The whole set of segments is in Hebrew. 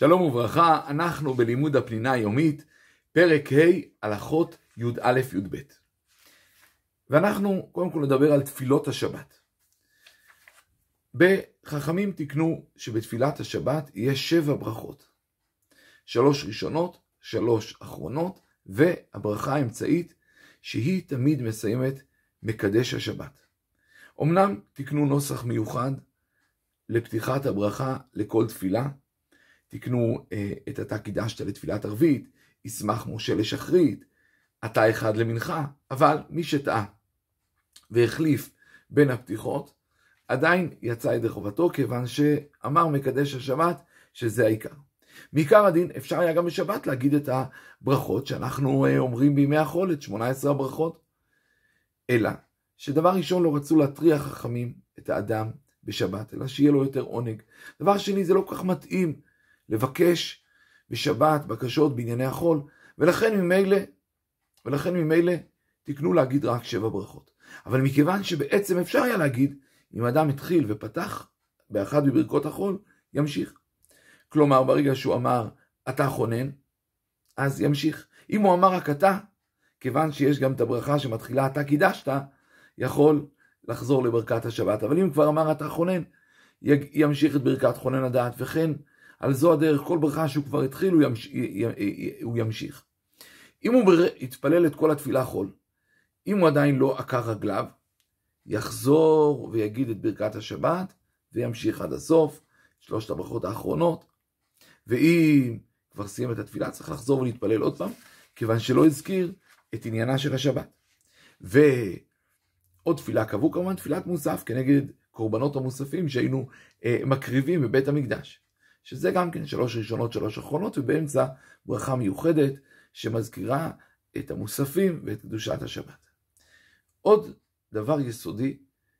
שלום וברכה, אנחנו בלימוד הפנינה היומית, פרק ה' הלכות י"א-י"ב. ואנחנו קודם כל נדבר על תפילות השבת. בחכמים תקנו שבתפילת השבת יהיה שבע ברכות. שלוש ראשונות, שלוש אחרונות, והברכה האמצעית שהיא תמיד מסיימת מקדש השבת. אמנם תקנו נוסח מיוחד לפתיחת הברכה לכל תפילה, תקנו אה, את אתה קידשת לתפילת ערבית, ישמח משה לשחרית, אתה אחד למנחה, אבל מי שטעה והחליף בין הפתיחות, עדיין יצא ידי חובתו, כיוון שאמר מקדש השבת שזה העיקר. מעיקר הדין אפשר היה גם בשבת להגיד את הברכות שאנחנו אה, אומרים בימי החול, את 18 הברכות. אלא שדבר ראשון לא רצו להטריח חכמים את האדם בשבת, אלא שיהיה לו יותר עונג. דבר שני, זה לא כל כך מתאים לבקש בשבת בקשות בענייני החול, ולכן ממילא, ולכן ממילא תקנו להגיד רק שבע ברכות. אבל מכיוון שבעצם אפשר היה להגיד, אם אדם התחיל ופתח באחד מברכות החול, ימשיך. כלומר, ברגע שהוא אמר, אתה חונן, אז ימשיך. אם הוא אמר רק אתה, כיוון שיש גם את הברכה שמתחילה אתה קידשת, יכול לחזור לברכת השבת. אבל אם כבר אמר אתה חונן, ימשיך את ברכת חונן הדעת, וכן על זו הדרך, כל ברכה שהוא כבר התחיל, הוא, ימש... הוא ימשיך. אם הוא יתפלל את כל התפילה חול, אם הוא עדיין לא עקר רגליו, יחזור ויגיד את ברכת השבת, וימשיך עד הסוף, שלושת הברכות האחרונות. ואם כבר סיים את התפילה, צריך לחזור ולהתפלל עוד פעם, כיוון שלא הזכיר את עניינה של השבת. ועוד תפילה קבעו כמובן תפילת מוסף כנגד קורבנות המוספים שהיינו אה, מקריבים בבית המקדש. שזה גם כן שלוש ראשונות, שלוש אחרונות, ובאמצע ברכה מיוחדת שמזכירה את המוספים ואת קדושת השבת. עוד דבר יסודי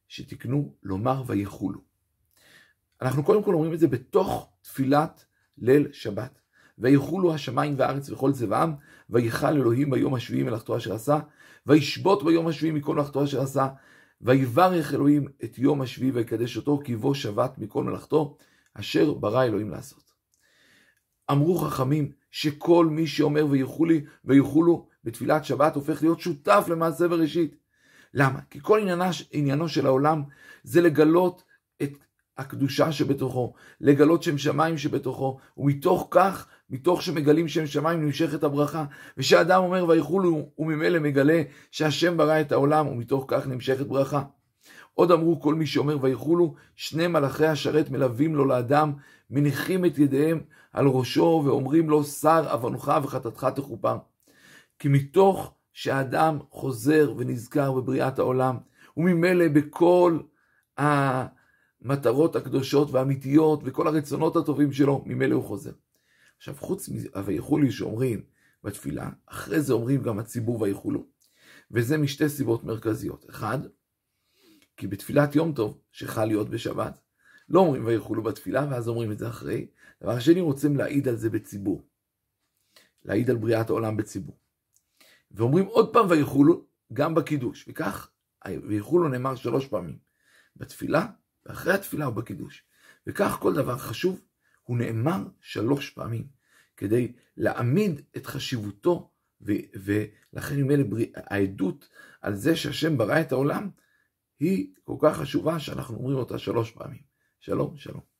שתקנו לומר ויחולו. אנחנו קודם כל אומרים את זה בתוך תפילת ליל שבת. ויחולו השמיים והארץ וכל צבעם, ויכל אלוהים ביום השביעי מלאכתו אשר עשה, וישבות ביום השביעי מכל מלאכתו אשר עשה, ויברך אלוהים את יום השביעי ויקדש אותו, כי בו שבת מכל מלאכתו, אשר ברא אלוהים לעשות. אמרו חכמים שכל מי שאומר ויחולי ויחולו בתפילת שבת הופך להיות שותף למעשה בראשית. למה? כי כל עניינה, עניינו של העולם זה לגלות את הקדושה שבתוכו, לגלות שם שמיים שבתוכו, ומתוך כך, מתוך שמגלים שם שמיים נמשכת הברכה, ושאדם אומר ויחולו, הוא ממילא מגלה שהשם ברא את העולם, ומתוך כך נמשכת ברכה. עוד אמרו כל מי שאומר ויחולו, שני מלאכי השרת מלווים לו לאדם, מניחים את ידיהם על ראשו ואומרים לו, שר עוונך וחטאתך תכופר. כי מתוך שהאדם חוזר ונזכר בבריאת העולם, וממילא בכל המטרות הקדושות והאמיתיות וכל הרצונות הטובים שלו, ממילא הוא חוזר. עכשיו, חוץ מ"ויחולי" שאומרים בתפילה, אחרי זה אומרים גם הציבור ויחולו. וזה משתי סיבות מרכזיות. אחד, כי בתפילת יום טוב, שחל להיות בשבת, לא אומרים ויחולו בתפילה, ואז אומרים את זה אחרי. דבר שני, רוצים להעיד על זה בציבור. להעיד על בריאת העולם בציבור. ואומרים עוד פעם ויחולו, גם בקידוש. וכך, ויחולו נאמר שלוש פעמים. בתפילה, ואחרי התפילה ובקידוש. וכך כל דבר חשוב, הוא נאמר שלוש פעמים, כדי להעמיד את חשיבותו, ולכן ממילא העדות על זה שהשם ברא את העולם, היא כל כך חשובה שאנחנו אומרים אותה שלוש פעמים. שלום, שלום.